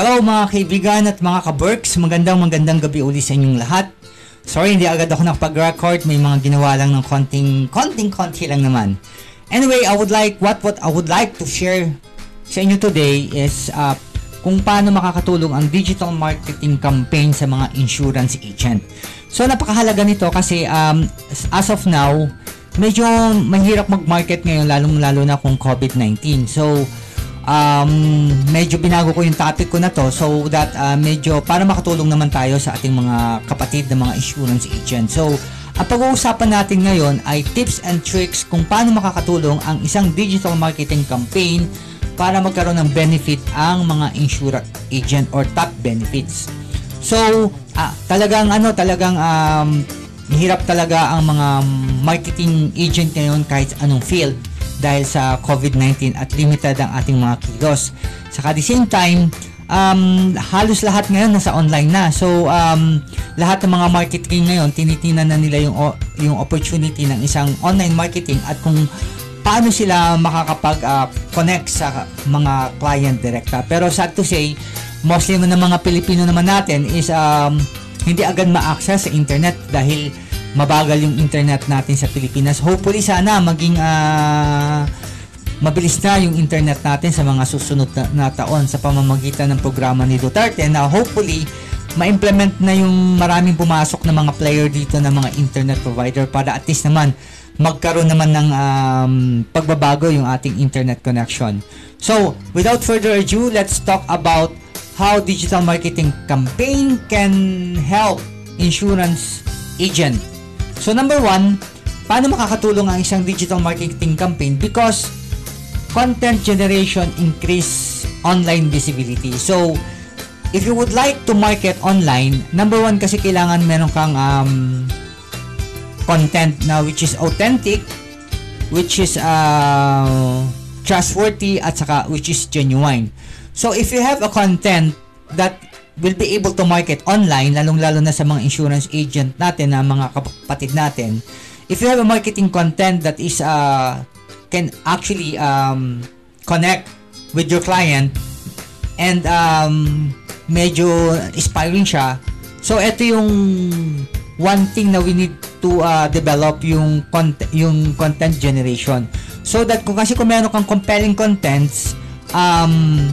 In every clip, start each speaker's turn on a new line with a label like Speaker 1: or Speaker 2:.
Speaker 1: Hello mga kaibigan at mga ka-Berks, magandang magandang gabi uli sa inyong lahat. Sorry, hindi agad ako nakapag-record, may mga ginawa lang ng konting, konting konti lang naman. Anyway, I would like, what, what I would like to share sa inyo today is uh, kung paano makakatulong ang digital marketing campaign sa mga insurance agent. So, napakahalaga nito kasi um, as of now, medyo mahirap mag-market ngayon lalong-lalo na kung COVID-19. So, um, medyo binago ko yung topic ko na to so that uh, medyo para makatulong naman tayo sa ating mga kapatid na mga insurance agent. So, ang pag-uusapan natin ngayon ay tips and tricks kung paano makakatulong ang isang digital marketing campaign para magkaroon ng benefit ang mga insurance agent or top benefits. So, ah, talagang ano, talagang um, hirap talaga ang mga marketing agent ngayon kahit anong field dahil sa COVID-19 at limited ang ating mga kilos. Saka the same time, um, halos lahat ngayon nasa online na. So, um, lahat ng mga marketing ngayon, tinitingnan na nila yung, yung opportunity ng isang online marketing at kung paano sila makakapag-connect uh, sa mga client direkta. Pero sad to say, mostly ng mga Pilipino naman natin is um, hindi agad ma-access sa internet dahil mabagal yung internet natin sa Pilipinas. Hopefully sana maging uh, mabilis na yung internet natin sa mga susunod na, na taon sa pamamagitan ng programa ni Duterte na hopefully ma-implement na yung maraming pumasok na mga player dito na mga internet provider para at least naman magkaroon naman ng um, pagbabago yung ating internet connection. So, without further ado, let's talk about how digital marketing campaign can help insurance agent So number one, paano makakatulong ang isang digital marketing campaign? Because content generation increase online visibility. So, if you would like to market online, number one kasi kailangan meron kang um, content na which is authentic, which is uh, trustworthy, at saka which is genuine. So, if you have a content that will be able to market online, lalong-lalo na sa mga insurance agent natin na mga kapatid natin. If you have a marketing content that is uh, can actually um, connect with your client and um, medyo inspiring siya. So ito yung one thing na we need to uh, develop yung content yung content generation. So that kung kasi kung meron kang compelling contents um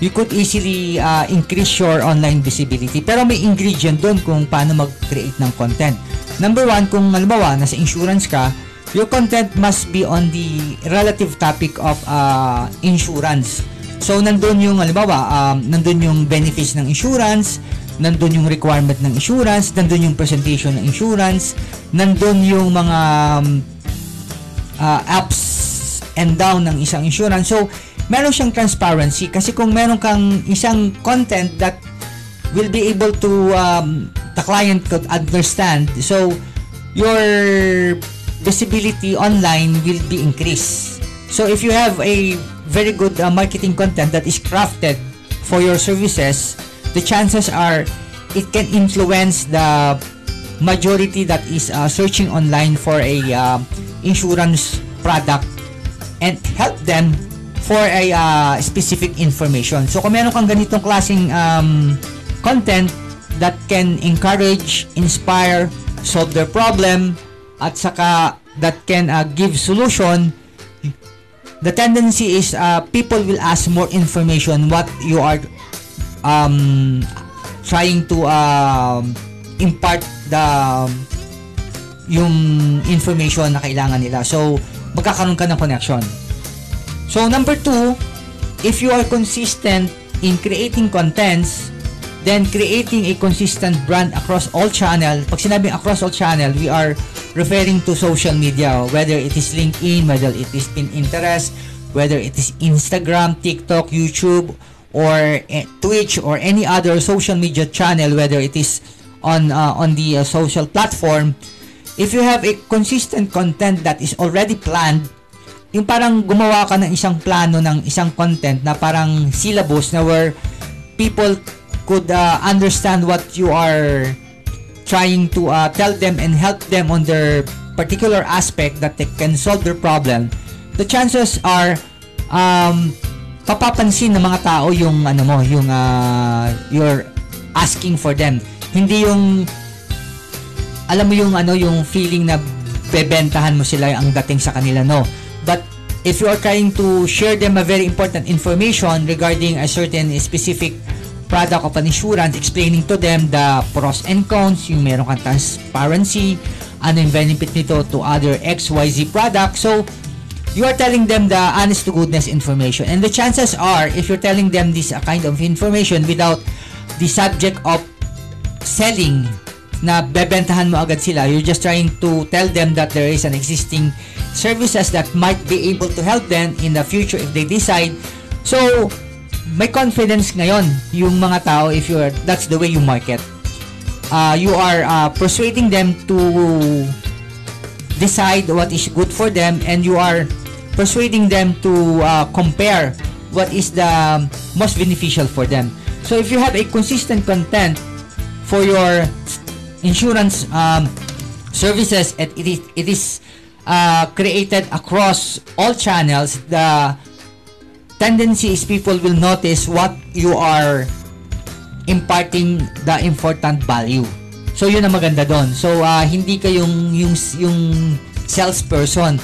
Speaker 1: you could easily uh, increase your online visibility. Pero may ingredient doon kung paano mag-create ng content. Number one, kung halimbawa, nasa insurance ka, your content must be on the relative topic of uh, insurance. So, nandun yung, halimbawa, um, nandun yung benefits ng insurance, nandun yung requirement ng insurance, nandun yung presentation ng insurance, nandun yung mga um, uh, ups and down ng isang insurance. So, meron siyang transparency kasi kung meron kang isang content that will be able to um, the client could understand so your visibility online will be increased so if you have a very good uh, marketing content that is crafted for your services the chances are it can influence the majority that is uh, searching online for a uh, insurance product and help them for a uh, specific information. So kung meron kang ganitong klaseng um, content that can encourage, inspire, solve their problem, at saka that can uh, give solution, the tendency is uh, people will ask more information what you are um, trying to uh, impart the yung information na kailangan nila. So, magkakaroon ka ng connection. So number two, if you are consistent in creating contents, then creating a consistent brand across all channel. Pag sinabing across all channel, we are referring to social media, whether it is LinkedIn, whether it is Pinterest, whether it is Instagram, TikTok, YouTube, or eh, Twitch, or any other social media channel, whether it is on uh, on the uh, social platform. If you have a consistent content that is already planned yung parang gumawa ka ng isang plano ng isang content na parang syllabus na where people could uh, understand what you are trying to uh, tell them and help them on their particular aspect that they can solve their problem the chances are um, papapansin ng mga tao yung ano mo, yung uh, you're asking for them. Hindi yung alam mo yung ano yung feeling na bebentahan mo sila ang dating sa kanila no? But if you are trying to share them a very important information regarding a certain specific product of an insurance explaining to them the pros and cons yung meron kang transparency ano yung benefit nito to other XYZ product. So you are telling them the honest to goodness information. And the chances are if you're telling them this kind of information without the subject of selling na bebentahan mo agad sila. You're just trying to tell them that there is an existing services that might be able to help them in the future if they decide. So, may confidence ngayon yung mga tao if you're that's the way you market. Uh, you are uh, persuading them to decide what is good for them and you are persuading them to uh, compare what is the most beneficial for them. So if you have a consistent content for your insurance um, services and it is, it is uh, created across all channels. The tendency is people will notice what you are imparting the important value. So yun ang maganda doon. So uh, hindi ka yung yung salesperson.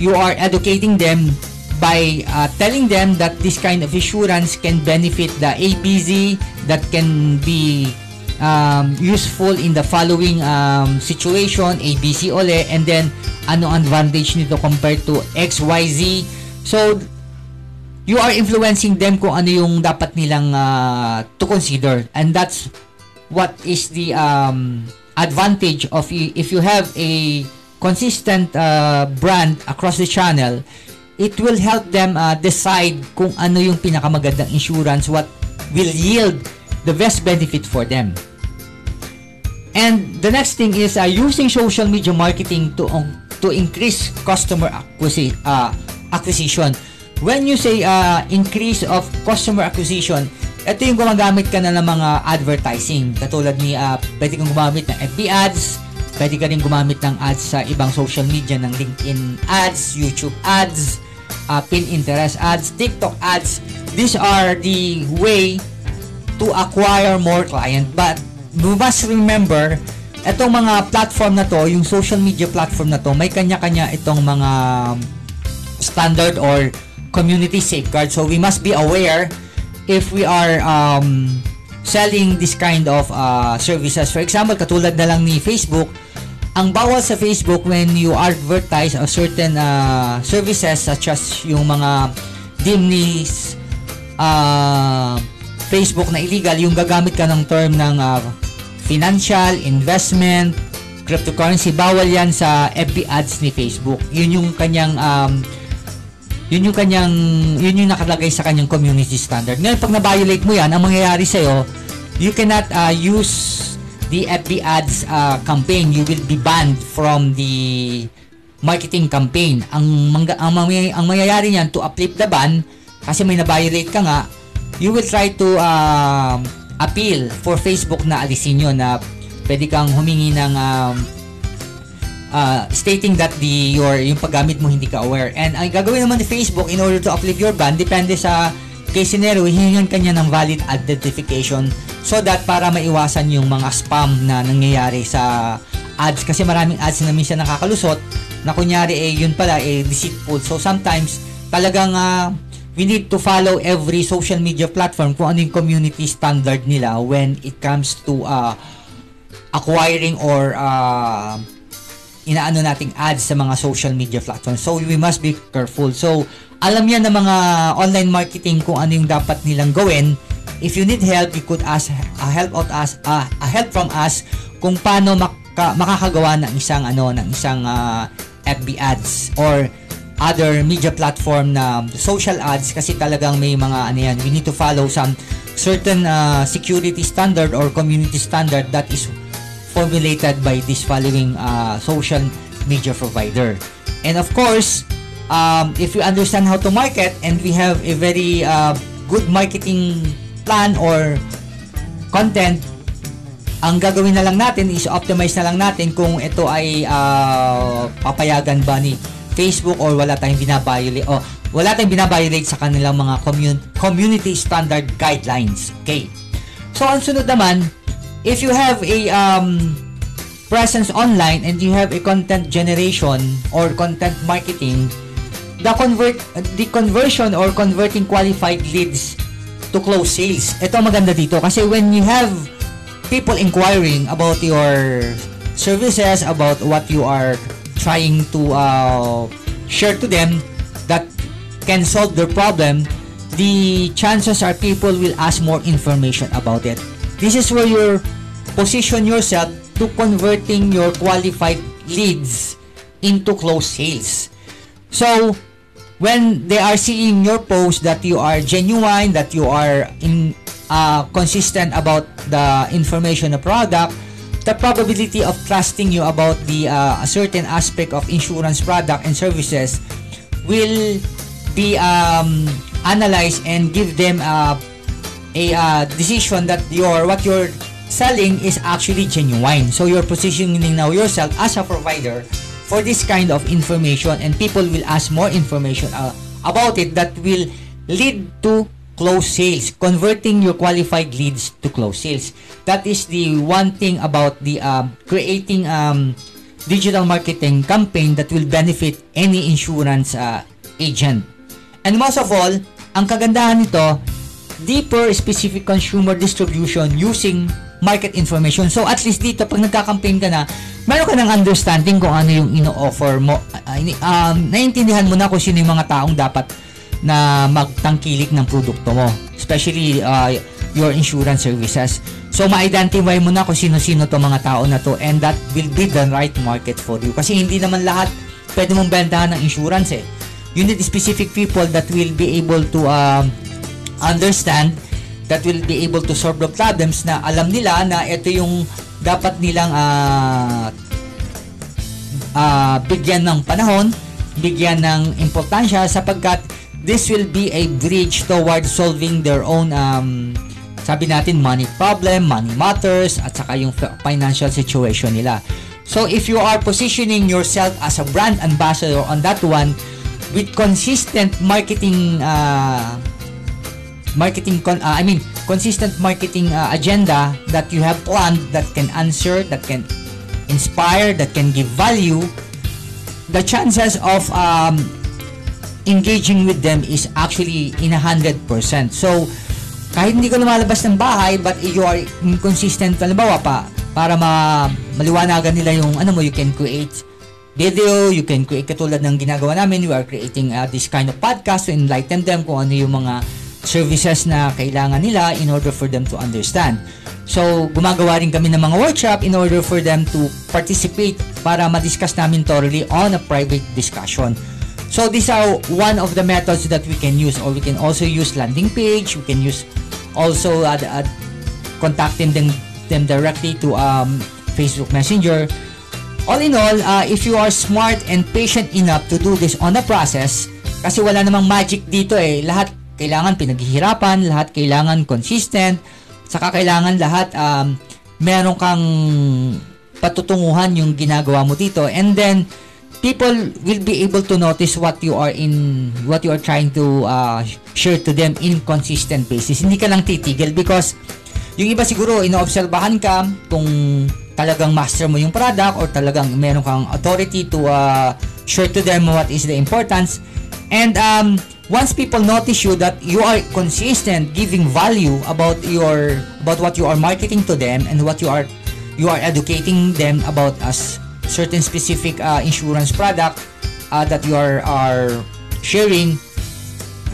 Speaker 1: You are educating them by uh, telling them that this kind of insurance can benefit the APZ that can be um, useful in the following um, situation, ABC ole, and then ano advantage nito compared to XYZ. So, you are influencing them kung ano yung dapat nilang uh, to consider. And that's what is the um, advantage of if you have a consistent uh, brand across the channel, it will help them uh, decide kung ano yung pinakamagandang insurance, what will yield the best benefit for them. And the next thing is uh, using social media marketing to um, to increase customer acquisi- uh, acquisition. When you say uh, increase of customer acquisition, ito yung gumagamit ka na ng mga advertising. Katulad ni, uh, pwede kang gumamit ng FB ads, pwede ka rin gumamit ng ads sa ibang social media ng LinkedIn ads, YouTube ads, uh, Pinterest ads, TikTok ads. These are the way to acquire more client. But you must remember, itong mga platform na to, yung social media platform na to, may kanya-kanya itong mga standard or community safeguard. So we must be aware if we are um, selling this kind of uh, services. For example, katulad na lang ni Facebook, ang bawal sa Facebook when you advertise a certain uh, services such as yung mga dim ni uh, Facebook na illegal, yung gagamit ka ng term ng uh, financial, investment, cryptocurrency, bawal yan sa FB ads ni Facebook. Yun yung kanyang um, yun yung kanyang yun yung nakalagay sa kanyang community standard. Ngayon pag na-violate mo yan, ang mangyayari sa iyo, you cannot uh, use the FB ads uh, campaign. You will be banned from the marketing campaign. Ang mangga, ang, ang mangyayari niyan to uplift the ban kasi may na-violate ka nga, you will try to uh, appeal for Facebook na alisin yun na pwede kang humingi ng um, uh, stating that the your yung paggamit mo hindi ka aware. And ang gagawin naman ni Facebook in order to uplift your ban depende sa case scenario, hihingan kanya ng valid identification so that para maiwasan yung mga spam na nangyayari sa ads kasi maraming ads na minsan nakakalusot na kunyari eh yun pala eh deceitful. So sometimes talagang uh, we need to follow every social media platform kung ano yung community standard nila when it comes to uh, acquiring or uh, inaano nating ads sa mga social media platforms. So we must be careful. So alam yan ng mga online marketing kung ano yung dapat nilang gawin. If you need help, you could ask a help out us uh, a help from us kung paano maka, makakagawa ng isang ano ng isang uh, FB ads or other media platform na social ads kasi talagang may mga ano yan, we need to follow some certain uh, security standard or community standard that is formulated by this following uh, social media provider. And of course, um, if you understand how to market and we have a very uh, good marketing plan or content, ang gagawin na lang natin is optimize na lang natin kung ito ay uh, papayagan ba ni Facebook or wala tayong binabayoli o wala tayong binabiolate sa kanilang mga commun- community standard guidelines. Okay. So, ang sunod naman, if you have a um, presence online and you have a content generation or content marketing, the convert the conversion or converting qualified leads to close sales. Ito maganda dito kasi when you have people inquiring about your services, about what you are trying to uh, share to them that can solve their problem, the chances are people will ask more information about it. This is where you position yourself to converting your qualified leads into close sales. So, when they are seeing your post that you are genuine, that you are in uh, consistent about the information of product, the probability of trusting you about the uh, a certain aspect of insurance product and services will be um, analyzed and give them uh, a uh, decision that your what you're selling is actually genuine. So you're positioning now yourself as a provider for this kind of information and people will ask more information uh, about it that will lead to close sales, converting your qualified leads to close sales. That is the one thing about the um, creating um, digital marketing campaign that will benefit any insurance uh, agent. And most of all, ang kagandahan nito, deeper specific consumer distribution using market information. So at least dito, pag nagka-campaign ka na, meron ka ng understanding kung ano yung ino-offer mo. Uh, um, naiintindihan mo na kung sino yung mga taong dapat na magtangkilik ng produkto mo. Especially uh, your insurance services. So, ma-identify mo na kung sino-sino to mga tao na to and that will be the right market for you. Kasi hindi naman lahat pwede mong bentahan ng insurance eh. You need specific people that will be able to um, understand that will be able to solve the problems na alam nila na ito yung dapat nilang uh, uh, bigyan ng panahon, bigyan ng importansya sapagkat this will be a bridge toward solving their own um, sabi natin money problem, money matters at saka yung financial situation nila. So if you are positioning yourself as a brand ambassador on that one with consistent marketing uh, marketing con uh, I mean consistent marketing uh, agenda that you have planned that can answer that can inspire that can give value the chances of um, engaging with them is actually in a hundred percent so kahit hindi ka lumalabas ng bahay but you are inconsistent halimbawa pa para ma maliwanagan nila yung ano mo you can create video you can create katulad ng ginagawa namin we are creating uh, this kind of podcast to enlighten them kung ano yung mga services na kailangan nila in order for them to understand. So, gumagawa rin kami ng mga workshop in order for them to participate para ma-discuss namin thoroughly on a private discussion. So, these are one of the methods that we can use or we can also use landing page, we can use also uh, uh, contacting them, them directly to um, Facebook Messenger. All in all, uh, if you are smart and patient enough to do this on the process, kasi wala namang magic dito eh, lahat kailangan pinaghihirapan, lahat kailangan consistent, saka kailangan lahat um, meron kang patutunguhan yung ginagawa mo dito. And then, people will be able to notice what you are in, what you are trying to uh, share to them in consistent basis. Hindi ka lang titigil because yung iba siguro, inoobserbahan ka kung talagang master mo yung product or talagang meron kang authority to uh, share to them what is the importance. And um, once people notice you that you are consistent giving value about your about what you are marketing to them and what you are you are educating them about as certain specific uh, insurance product uh, that you are are sharing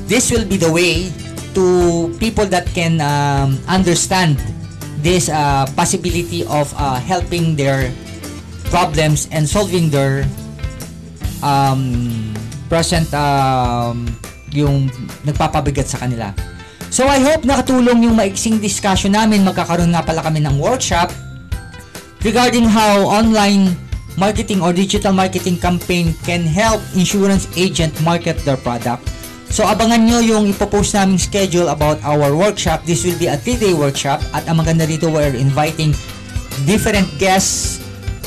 Speaker 1: this will be the way to people that can um, understand this uh, possibility of uh, helping their problems and solving their um, present um, yung nagpapabigat sa kanila. So I hope nakatulong yung maiksing discussion namin. Magkakaroon nga pala kami ng workshop regarding how online marketing or digital marketing campaign can help insurance agent market their product. So abangan nyo yung ipopost naming schedule about our workshop. This will be a 3-day workshop at ang maganda dito we're inviting different guests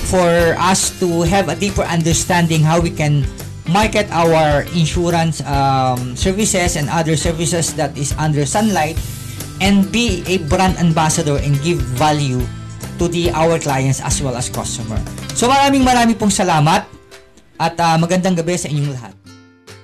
Speaker 1: for us to have a deeper understanding how we can market our insurance um, services and other services that is under sunlight and be a brand ambassador and give value to the our clients as well as customer. So maraming maraming pong salamat at uh, magandang gabi sa inyong lahat.